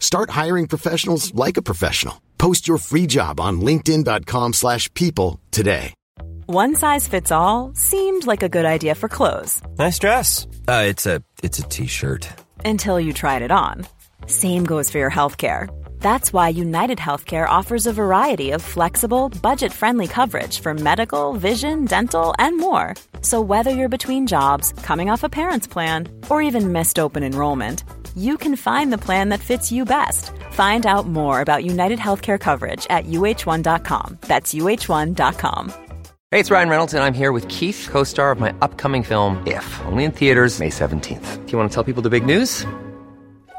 Start hiring professionals like a professional. Post your free job on linkedin.com/people today. One size fits all seemed like a good idea for clothes Nice dress. Uh, it's a it's a t-shirt. until you tried it on. Same goes for your healthcare. That's why United Healthcare offers a variety of flexible, budget-friendly coverage for medical, vision, dental, and more. So whether you're between jobs, coming off a parent's plan, or even missed open enrollment, you can find the plan that fits you best. Find out more about United Healthcare coverage at uh1.com. That's uh1.com. Hey, it's Ryan Reynolds, and I'm here with Keith, co-star of my upcoming film If, only in theaters May 17th. Do you want to tell people the big news?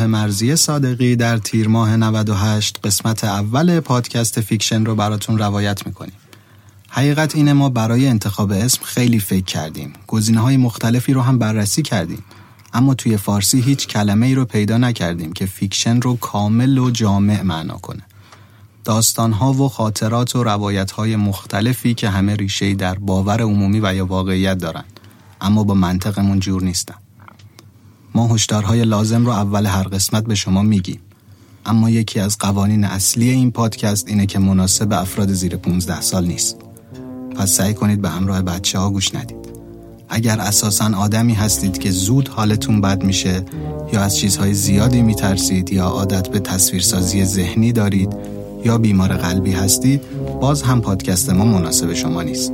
مرزی صادقی در تیر ماه 98 قسمت اول پادکست فیکشن رو براتون روایت می‌کنیم. حقیقت اینه ما برای انتخاب اسم خیلی فکر کردیم. گزینه های مختلفی رو هم بررسی کردیم. اما توی فارسی هیچ کلمه ای رو پیدا نکردیم که fiction رو کامل و جامع معنا کنه. داستانها و خاطرات و روایت های مختلفی که همه ریشه در باور عمومی و یا واقعیت دارن اما با منطقمون جور نیستن. ما هشدارهای لازم رو اول هر قسمت به شما میگیم. اما یکی از قوانین اصلی این پادکست اینه که مناسب افراد زیر 15 سال نیست. پس سعی کنید به همراه بچه ها گوش ندید. اگر اساسا آدمی هستید که زود حالتون بد میشه یا از چیزهای زیادی میترسید یا عادت به تصویرسازی ذهنی دارید یا بیمار قلبی هستید باز هم پادکست ما مناسب شما نیست.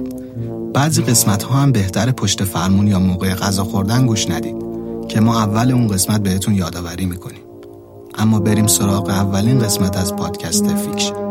بعضی قسمت ها هم بهتر پشت فرمون یا موقع غذا خوردن گوش ندید. که ما اول اون قسمت بهتون یادآوری می‌کنیم. اما بریم سراغ اولین قسمت از پادکست Fiction.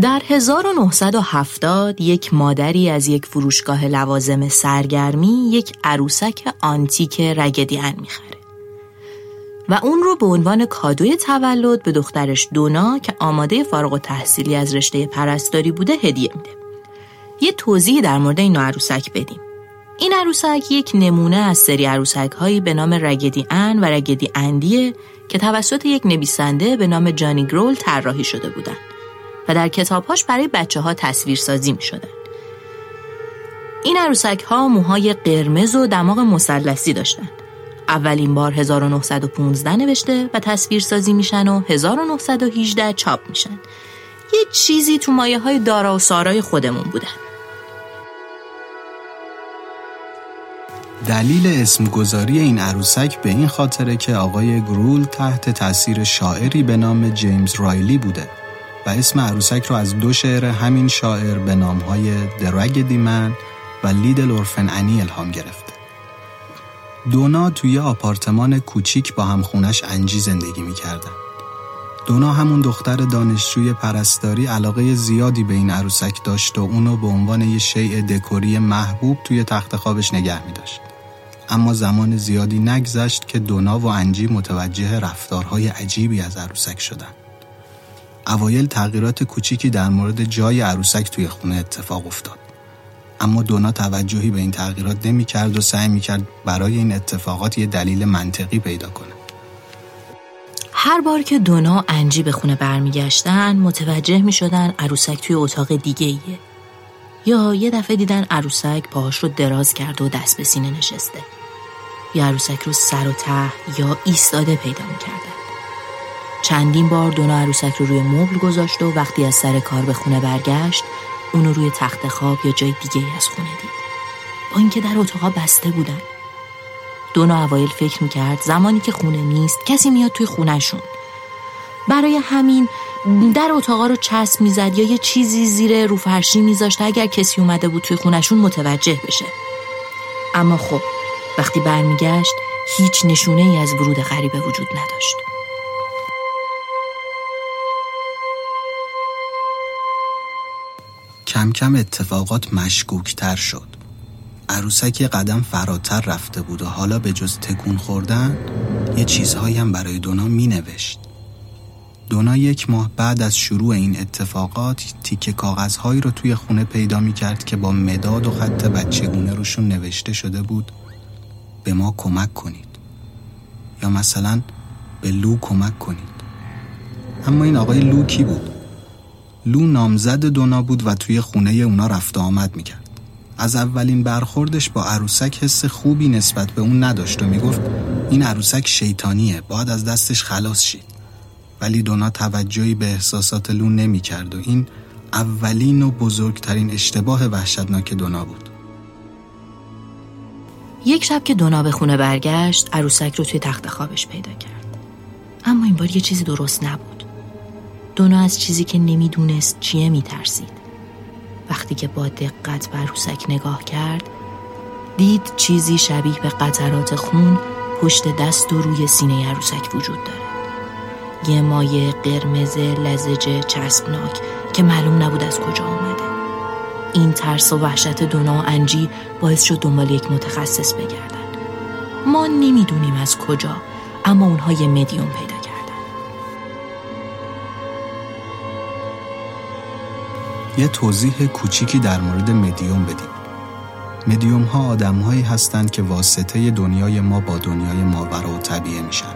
در 1970 یک مادری از یک فروشگاه لوازم سرگرمی یک عروسک آنتیک رگدیان می‌خره و اون رو به عنوان کادوی تولد به دخترش دونا که آماده فارغ و تحصیلی از رشته پرستاری بوده هدیه میده. یه توضیح در مورد این عروسک بدیم. این عروسک یک نمونه از سری عروسک هایی به نام رگدی ان و رگدی اندیه که توسط یک نویسنده به نام جانی گرول طراحی شده بودند. و در کتابهاش برای بچه ها تصویر سازی می شدن. این عروسک ها موهای قرمز و دماغ مثلثی داشتن. اولین بار 1915 نوشته و تصویر سازی میشن و 1918 چاپ میشن. یه چیزی تو مایه های دارا و سارای خودمون بودن. دلیل اسمگذاری این عروسک به این خاطره که آقای گرول تحت تاثیر شاعری به نام جیمز رایلی بوده و اسم عروسک رو از دو شعر همین شاعر به نامهای درگ دیمن و لیدل اورفن انی الهام گرفته. دونا توی آپارتمان کوچیک با همخونش انجی زندگی می‌کردن. دونا همون دختر دانشجوی پرستاری علاقه زیادی به این عروسک داشت و اونو به عنوان یه شیء دکوری محبوب توی تخت خوابش نگه می داشت. اما زمان زیادی نگذشت که دونا و انجی متوجه رفتارهای عجیبی از عروسک شدن. اوایل تغییرات کوچیکی در مورد جای عروسک توی خونه اتفاق افتاد. اما دونا توجهی به این تغییرات نمی کرد و سعی می کرد برای این اتفاقات یه دلیل منطقی پیدا کنه. هر بار که دونا انجی به خونه برمیگشتن متوجه می شدن عروسک توی اتاق دیگه ایه. یا یه دفعه دیدن عروسک پاهاش رو دراز کرده و دست به سینه نشسته. یا عروسک رو سر و ته یا ایستاده پیدا می کردن. چندین بار دونا عروسک رو روی مبل گذاشت و وقتی از سر کار به خونه برگشت اونو روی تخت خواب یا جای دیگه ای از خونه دید. با اینکه در اتاقا بسته بودن. دونا اوایل فکر می‌کرد زمانی که خونه نیست کسی میاد توی خونهشون. برای همین در اتاقا رو چسب می‌زد یا یه چیزی زیر رو فرشی میذاشت اگر کسی اومده بود توی خونشون متوجه بشه. اما خب وقتی برمیگشت هیچ نشونه ای از ورود غریبه وجود نداشت. کم کم اتفاقات مشکوکتر شد عروسک قدم فراتر رفته بود و حالا به جز تکون خوردن یه چیزهایی هم برای دونا می نوشت. دونا یک ماه بعد از شروع این اتفاقات تیکه کاغذهایی رو توی خونه پیدا می کرد که با مداد و خط بچگونه روشون نوشته شده بود به ما کمک کنید یا مثلا به لو کمک کنید اما این آقای لو کی بود؟ لو نامزد دونا بود و توی خونه اونا رفت آمد می‌کرد. از اولین برخوردش با عروسک حس خوبی نسبت به اون نداشت و می‌گفت این عروسک شیطانیه باید از دستش خلاص شید. ولی دونا توجهی به احساسات لو نمی کرد و این اولین و بزرگترین اشتباه وحشتناک دونا بود. یک شب که دونا به خونه برگشت عروسک رو توی تخت خوابش پیدا کرد. اما این بار یه چیزی درست نبود. دونا از چیزی که نمی‌دونست چیه میترسید. وقتی که با دقت به عروسک نگاه کرد دید چیزی شبیه به قطرات خون پشت دست و روی سینه عروسک وجود داره. یه مایه قرمز لزجه چسبناک که معلوم نبود از کجا آمده این ترس و وحشت دونا و انجی باعث شد دنبال یک متخصص بگردن. ما نمی‌دونیم از کجا اما اونها یه مدیوم پیدا یه توضیح کوچیکی در مورد مدیوم بدیم. مدیوم ها آدم هایی هستند که واسطه دنیای ما با دنیای ماورا و طبیعه میشن.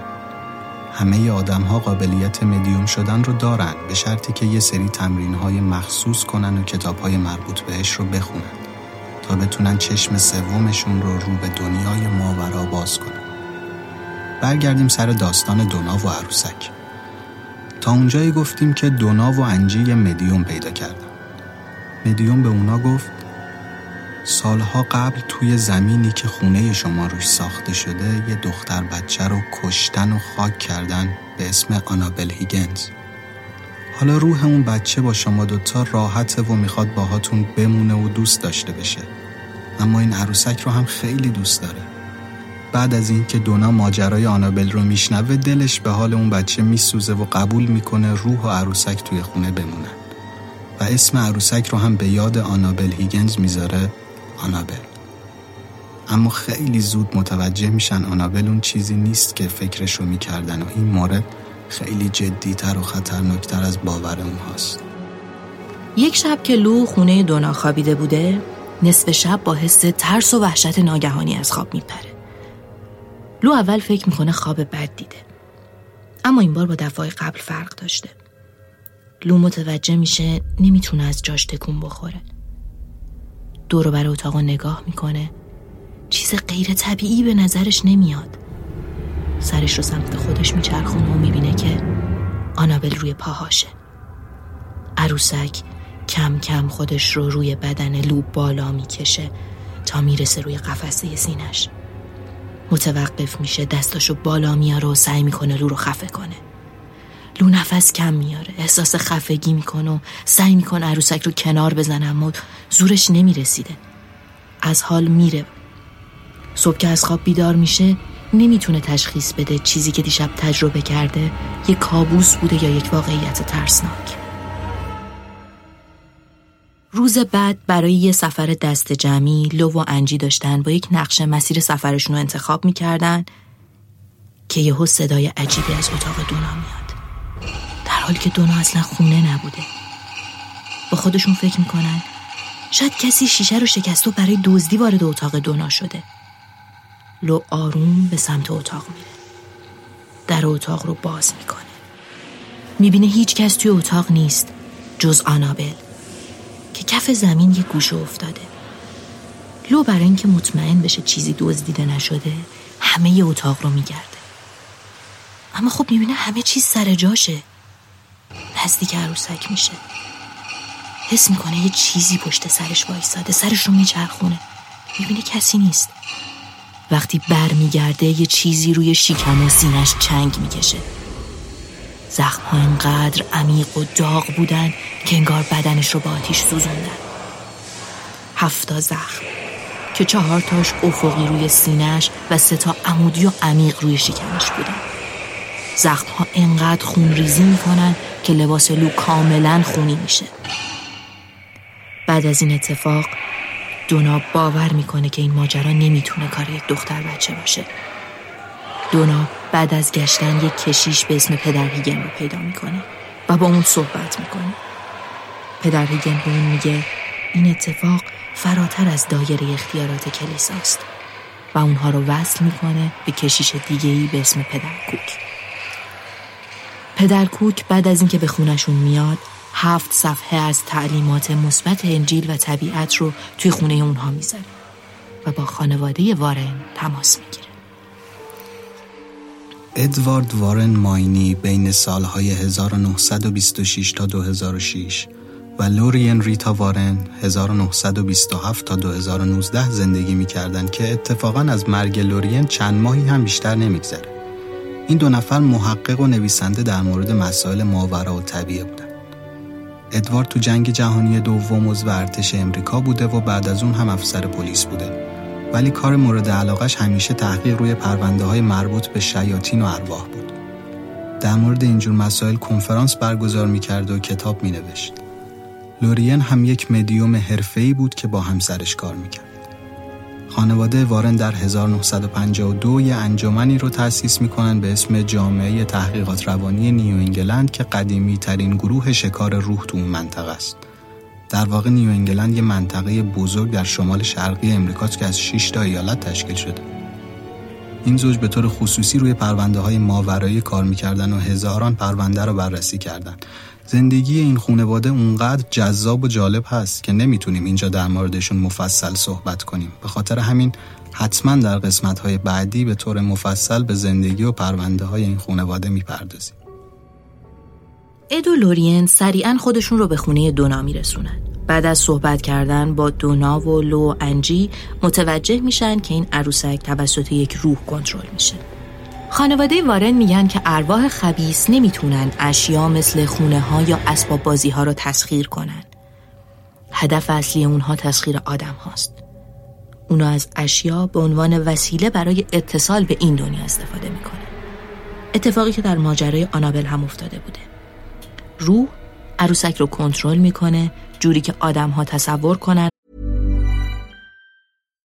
همه آدم ها قابلیت مدیوم شدن رو دارن به شرطی که یه سری تمرین های مخصوص کنن و کتاب های مربوط بهش رو بخونن تا بتونن چشم سومشون رو رو به دنیای ماورا باز کنن. برگردیم سر داستان دونا و عروسک. تا اونجایی گفتیم که دونا و انجی مدیوم پیدا کردن. مدیوم به اونا گفت سالها قبل توی زمینی که خونه شما روش ساخته شده یه دختر بچه رو کشتن و خاک کردن به اسم آنابل هیگنز. حالا روح اون بچه با شما دوتا راحته و می‌خواد باهاتون بمونه و دوست داشته بشه. اما این عروسک رو هم خیلی دوست داره. بعد از اینکه دونا ماجرای آنابل رو میشنوه دلش به حال اون بچه میسوزه و قبول می‌کنه روح و عروسک توی خونه بمونن و اسم عروسک رو هم به یاد آنابل هیگنز می‌ذاره آنابل. اما خیلی زود متوجه میشن آنابل اون چیزی نیست که فکرشو می‌کردن و این مورد خیلی جدیتر و خطرناکتر از باور اونهاست یک شب که لو خونه دونا خوابیده بوده نصف شب با حس ترس و وحشت ناگهانی از خواب میپره. لو اول فکر می‌کنه خواب بد دیده. اما این بار با دفعه قبل فرق داشته. لو متوجه میشه نمی‌تونه از جاش تکون بخوره. دور بر اتاق نگاه می‌کنه. چیز غیر طبیعی به نظرش نمیاد. سرش رو سمت خودش میچرخونه و می‌بینه که آنابل روی پاهاشه. عروسک کم کم خودش رو روی بدن لو بالا می‌کشه تا می‌رسه روی قفسه سینش متوقف میشه دستاشو بالا میاره و سعی می‌کنه لو رو خفه کنه. لو نفس کم میاره. احساس خفگی می‌کنه و سعی می‌کنه عروسک رو کنار بزنه اما زورش نمی‌رسیده. از حال میره. صبح که از خواب بیدار میشه نمی‌تونه تشخیص بده چیزی که دیشب تجربه کرده یک کابوس بوده یا یک واقعیت ترسناک. روز بعد برای یه سفر دست جمعی لو و انجی داشتن با یک نقشه مسیر سفرشون رو انتخاب می‌کردن که یهو صدای عجیبی از اتاق دونا میاد. حالی که دونا اصلا خونه نبوده. با خودشون فکر می‌کنن شاید کسی شیشه رو شکست و برای دزدی وارد اتاق دونا شده. لو آروم به سمت اتاق میره. در اتاق رو باز می‌کنه. می‌بینه هیچ کس توی اتاق نیست جز آنابل که کف زمین یه گوشه افتاده. لو برای اینکه مطمئن بشه چیزی دزدیده نشده همه ی اتاق رو میگرده. اما خب می‌بینه همه چیز سر جاشه. نزدیک عروسک میشه. حس می‌کنه یه چیزی پشت سرش وایساده سرش رو میچرخونه. می‌بینه کسی نیست. وقتی بر میگرده یه چیزی روی شکم و سینش چنگ می‌کشه. زخم ها انقدر عمیق و داغ بودن که انگار بدنش رو با آتیش سوزوندن. هفتا زخم که چهار تاش افقی روی سینش و سه تا عمودی و عمیق روی شکمش بودن. زخم ها انقدر خون ریزی می‌کنن که لباس لو کاملا خونی میشه. بعد از این اتفاق دونا باور می‌کنه که این ماجرا نمی‌تونه کار یک دختر بچه باشه. دونا بعد از گشتن یک کشیش به اسم پدر هیگن رو پیدا می‌کنه و با اون صحبت می‌کنه. پدر هیگن به اون میگه این اتفاق فراتر از دایره اختیارات کلیساست و اونها رو وصل می‌کنه به کشیش دیگه ای به اسم پدر کوک. پدر کوک بعد از اینکه به خونشون میاد هفت صفحه از تعلیمات مثبت انجیل و طبیعت رو توی خونه اونها می‌ذاره و با خانواده وارن تماس می‌گیره ادوارد وارن ماینی بین سالهای 1926 تا 2006 و لورین ریتا وارن 1927 تا 2019 زندگی می‌کردند که اتفاقا از مرگ لورین چند ماهی هم بیشتر نمیگذره. این دو نفر محقق و نویسنده در مورد مسائل ماورا و طبیعه بودن. ادوارد تو جنگ جهانی دوم عضو ارتش امریکا بوده و بعد از اون هم افسر پلیس بوده. ولی کار مورد علاقش همیشه تحقیق روی پرونده های مربوط به شیاطین و ارواح بود. در مورد اینجور مسائل کنفرانس برگزار می‌کرد و کتاب مینوشت. لورین هم یک مدیوم حرفه‌ای بود که با همسرش کار می‌کرد. خانواده وارن در 1952 یه انجمنی رو تأسیس می‌کنن به اسم جامعه تحقیقات روانی نیو انگلند که قدیمی ترین گروه شکار روح تو اون منطقه است. در واقع نیو انگلند یه منطقه بزرگ در شمال شرقی امریکاست که از 6 تا ایالت تشکیل شده. این زوج به طور خصوصی روی پرونده های ماورایی کار می‌کردن و هزاران پرونده رو بررسی کردن. زندگی این خانواده اونقدر جذاب و جالب هست که نمی‌تونیم اینجا در موردشون مفصل صحبت کنیم. به خاطر همین حتما در قسمت های بعدی به طور مفصل به زندگی و پرونده های این خانواده می‌پردازیم. اد و لورین سریعا خودشون رو به خونه دونا میرسونن. بعد از صحبت کردن با دونا و لو انجی متوجه میشن که این عروسک توسط یک روح کنترل میشه. خانواده وارن میگن که ارواح خبیس نمی‌تونن اشیا مثل خونه ها یا اسباب بازی ها رو تسخیر کنن. هدف اصلی اونها تسخیر آدم هاست. اونا از اشیا به عنوان وسیله برای اتصال به این دنیا استفاده می‌کنن. اتفاقی که در ماجرای آنابل هم افتاده بوده. روح عروسک رو کنترل می‌کنه جوری که آدم ها تصور کنن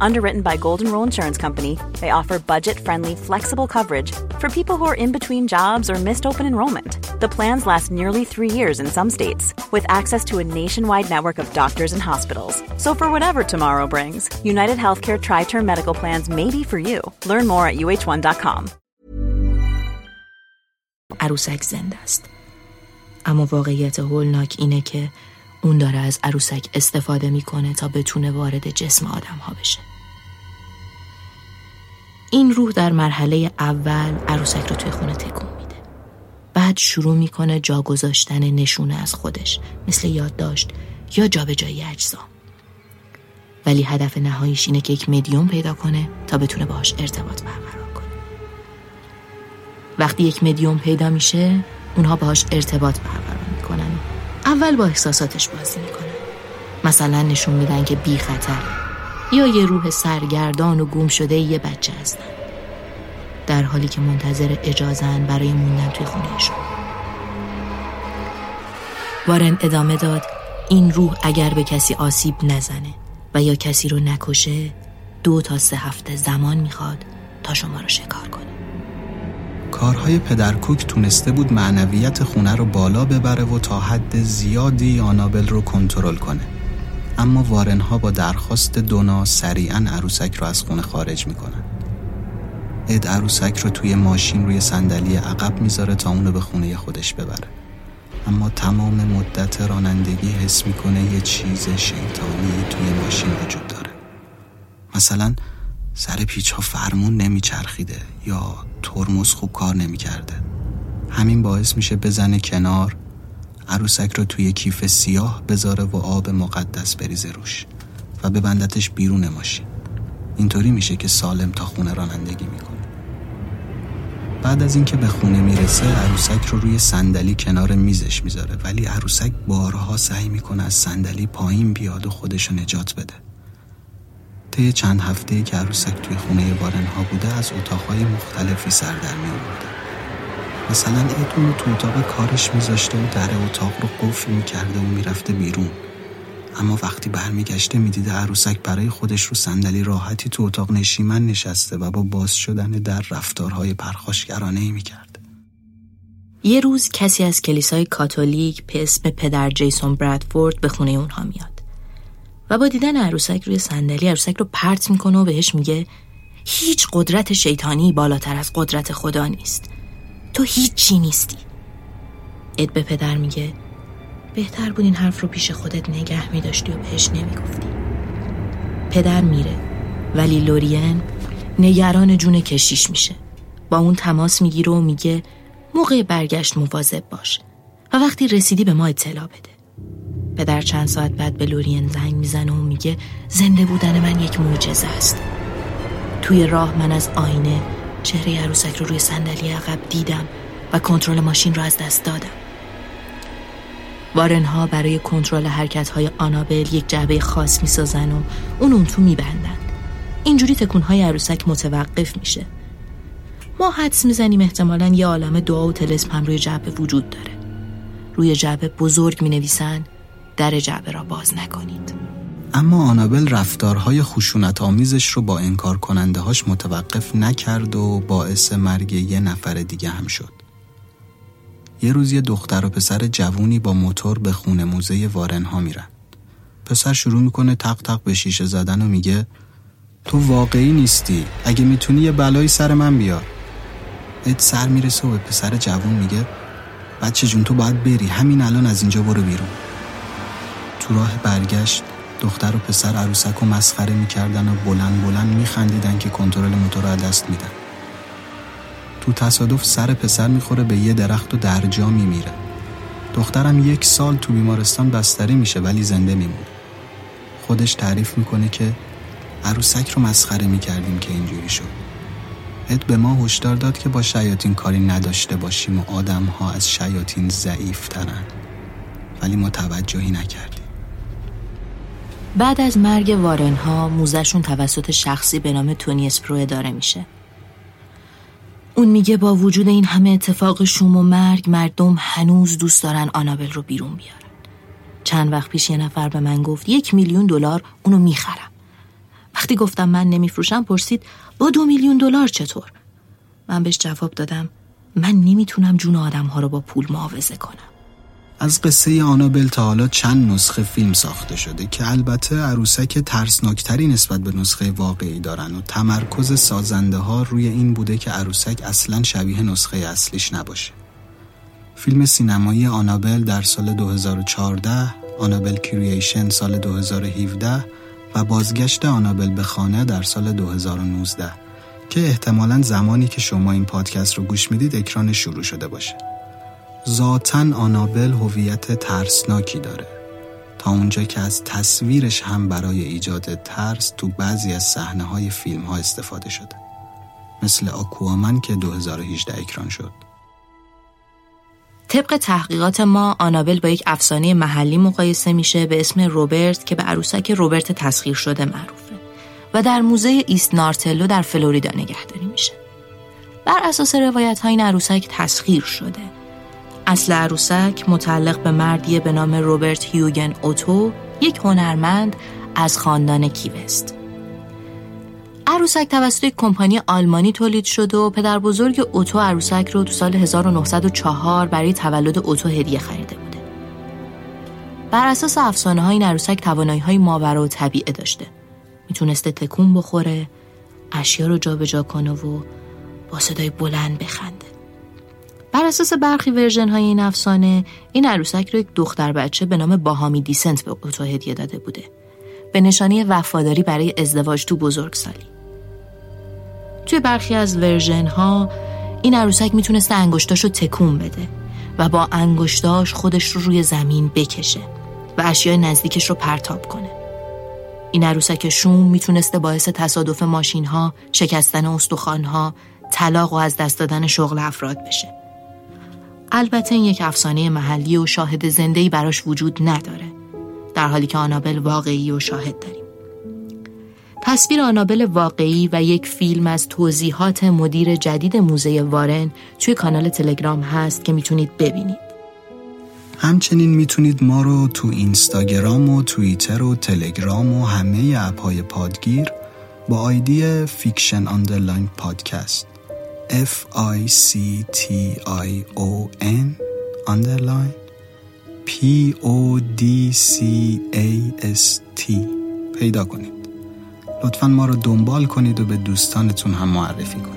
Underwritten by Golden Rule Insurance Company, they offer budget friendly, flexible coverage for people who are in between jobs or missed open enrollment. The plans last nearly three years in some states, with access to a nationwide network of doctors and hospitals. So, for whatever tomorrow brings, United Healthcare Tri Term Medical Plans may be for you. Learn more at uh1.com. عروسک زنده است. اما واقعیت هولناک اینه که اون داره از عروسک استفاده می‌کنه تا بتونه وارد جسم آدم ها بشه. این روح در مرحله اول عروسک رو توی خونه تکون میده. بعد شروع می‌کنه جا گذاشتن نشونه از خودش مثل یادداشت یا جابجایی اجزا ولی هدف نهاییش اینه که یک مدیوم پیدا کنه تا بتونه باهاش ارتباط برقرار کنه وقتی یک مدیوم پیدا میشه اونها باهاش ارتباط برقرار می‌کنن اول با احساساتش بازی می‌کنن مثلا نشون میدن که بی خطر. یا یه روح سرگردان و گم شده یه بچه هستن. در حالی که منتظر اجازن برای موندن توی خونهشون. وارن ادامه داد این روح اگر به کسی آسیب نزنه و یا کسی رو نکشه دو تا سه هفته زمان می‌خواد تا شما رو شکار کنه. کارهای پدرکوک تونسته بود معنویت خونه رو بالا ببره و تا حد زیادی آنابل رو کنترل کنه. اما وارنها با درخواست دونا سریعا عروسک رو از خونه خارج می‌کنن. اد عروسک رو توی ماشین روی صندلی عقب می‌ذاره تا اونو به خونه خودش ببره. اما تمام مدت رانندگی حس می‌کنه یه چیز شیطانی توی ماشین وجود داره. مثلا سر پیچ ها فرمون نمیچرخیده یا ترمز خوب کار نمی‌کرده. همین باعث میشه بزنه کنار عروسک رو توی کیف سیاه بذاره و آب مقدس بریزه روش و ببندتش بیرون ماشین. اینطوری میشه که سالم تا خونه رانندگی می‌کنه. بعد از اینکه به خونه می‌رسه عروسک رو روی صندلی کنار میزش می‌ذاره ولی عروسک بارها سعی می‌کنه از صندلی پایین بیاد و خودشو نجات بده. طی چند هفته که عروسک توی خونه بارنها بوده از اتاقهای مختلفی سر در می مثلا ایدون تو اتاق کارش میذاشته و در اتاق رو قفل می‌کرده و می‌رفته بیرون. اما وقتی برمیگشته می‌دیده عروسک برای خودش رو صندلی راحتی تو اتاق نشیمن نشسته و با باز شدن در رفتارهای پرخاشگرانه ای می‌کرد یه روز کسی از کلیسای کاتولیک به اسم پدر جیسون برادفورد به خونه اونها میاد. و با دیدن عروسک روی صندلی عروسک رو پرت می‌کنه و بهش میگه هیچ قدرت شیطانی بالاتر از قدرت خدا نیست. تو هیچی نیستی. اد به پدر میگه بهتر بود این حرف رو پیش خودت نگه میداشتی و بهش نمی‌گفتی. پدر میره ولی لورین نگران جون کشیش میشه. با اون تماس می‌گیره و میگه موقع برگشت مواظب باش. و وقتی رسیدی به ما اطلاع بده. پدر چند ساعت بعد به لورین زنگ می‌زنه و میگه زنده بودن من یک معجزه است. توی راه من از آینه چهره عروسک رو روی صندلی عقب دیدم و کنترل ماشین رو از دست دادم. وارنها برای کنترل حرکت های آنابل یک جعبه خاص می‌سازن و اون اون تو میبندن. اینجوری تکونهای عروسک متوقف میشه. ما حدس می‌زنیم احتمالا یه عالم دعا و تلسم هم روی جعبه وجود داره. روی جعبه بزرگ می نویسن در جعبه را باز نکنید. اما آنابل رفتارهای خشونت آمیزش رو با انکار کننده هاش متوقف نکرد و باعث مرگ یه نفر دیگه هم شد. یه روز یه دختر و پسر جوونی با موتور به خونه موزه وارنها میرن. پسر شروع می‌کنه تق تق به شیشه زدن و میگه تو واقعی نیستی. اگه می‌تونی یه بلایی سر من بیار. اد سر می‌رسه و به پسر جوون میگه بچه جون تو باید بری. همین الان از اینجا برو بیرون. تو راه برگشت دختر و پسر عروسک و مسخره می‌کردن و بلند بلند میخندیدن که کنترل موتور رو دست میدن. تو تصادف سر پسر می‌خوره به یه درخت و در جا میمیره. دخترم یک سال تو بیمارستان بستری میشه ولی زنده میمونه. خودش تعریف می‌کنه که عروسک رو مسخره می‌کردیم که اینجوری شد. اد به ما هشدار داد که با شیاطین کاری نداشته باشیم و آدم ها از شیاطین ضعیف ترن ولی متوجهی نکردیم. بعد از مرگ وارنها موزشون توسط شخصی به نام تونی اسپرو اداره میشه. اون میگه با وجود این همه اتفاق شوم و مرگ مردم هنوز دوست دارن آنابل رو بیرون بیارن. چند وقت پیش یه نفر به من گفت یک میلیون دلار اونو می‌خرم. وقتی گفتم من نمیفروشم پرسید با دو میلیون دلار چطور؟ من بهش جواب دادم من نمی‌تونم جون آدم ها رو با پول معاوضه کنم. از قصه آنابل تا حالا چند نسخه فیلم ساخته شده که البته عروسک ترسناکتری نسبت به نسخه واقعی دارن و تمرکز سازنده ها روی این بوده که عروسک اصلا شبیه نسخه اصلیش نباشه. فیلم سینمایی آنابل در سال 2014 آنابل کرییشن سال 2017 و بازگشت آنابل به خانه در سال 2019 که احتمالا زمانی که شما این پادکست رو گوش می‌دید اکران شروع شده باشه. ذاتا آنابل هویت ترسناکی داره تا اونجا که از تصویرش هم برای ایجاد ترس تو بعضی از صحنه های فیلم ها استفاده شده مثل آکوامن که 2018 اکران شد طبق تحقیقات ما آنابل با یک افسانه محلی مقایسه میشه به اسم روبرت که به عروسک روبرت تسخیر شده معروفه و در موزه ایست نارتلو در فلوریدا نگهداری میشه. بر اساس روایت های این عروسک تسخیر شده. اصل عروسک متعلق به مردی به نام روبرت هیوگن اوتو یک هنرمند از خاندان کیوست. عروسک توسط یک کمپانی آلمانی تولید شد و پدر بزرگ اوتو عروسک رو تو سال 1904 برای تولد اوتو هدیه خریده بوده. بر اساس افسانه های این عروسک توانایی های ماورا و طبیعه داشته. می‌تونسته تکون بخوره، اشیا رو جابجا کنه و با صدای بلند بخنده. بر اساس برخی ورژن های این افسانه این عروسک رو یک دختر بچه به نام باهامی دیسنت به اوتو هدیه داده بوده. به نشانی وفاداری برای ازدواج تو بزرگسالی توی برخی از ورژن ها این عروسک می‌تونسته انگشتاش رو تکون بده و با انگشتاش خودش رو روی زمین بکشه و اشیاء نزدیکش رو پرتاب کنه. این عروسک شوم می‌تونسته باعث تصادف ماشین ها، شکستن استخوان ها، طلاق و از دست دادن شغل افراد بشه. البته این یک افسانه محلی و شاهد زندهی براش وجود نداره. در حالی که آنابل واقعی و شاهد داریم. تصویر آنابل واقعی و یک فیلم از توضیحات مدیر جدید موزه وارن توی کانال تلگرام هست که می‌تونید ببینید. همچنین می‌تونید ما رو تو اینستاگرام و توییتر و تلگرام و همه اپهای پادگیر با آیدی Fiction underline Podcast F I C T I O N underline P O D C A S T. پیدا کنید. لطفا ما رو دنبال کنید و به دوستانتون هم معرفی کنید.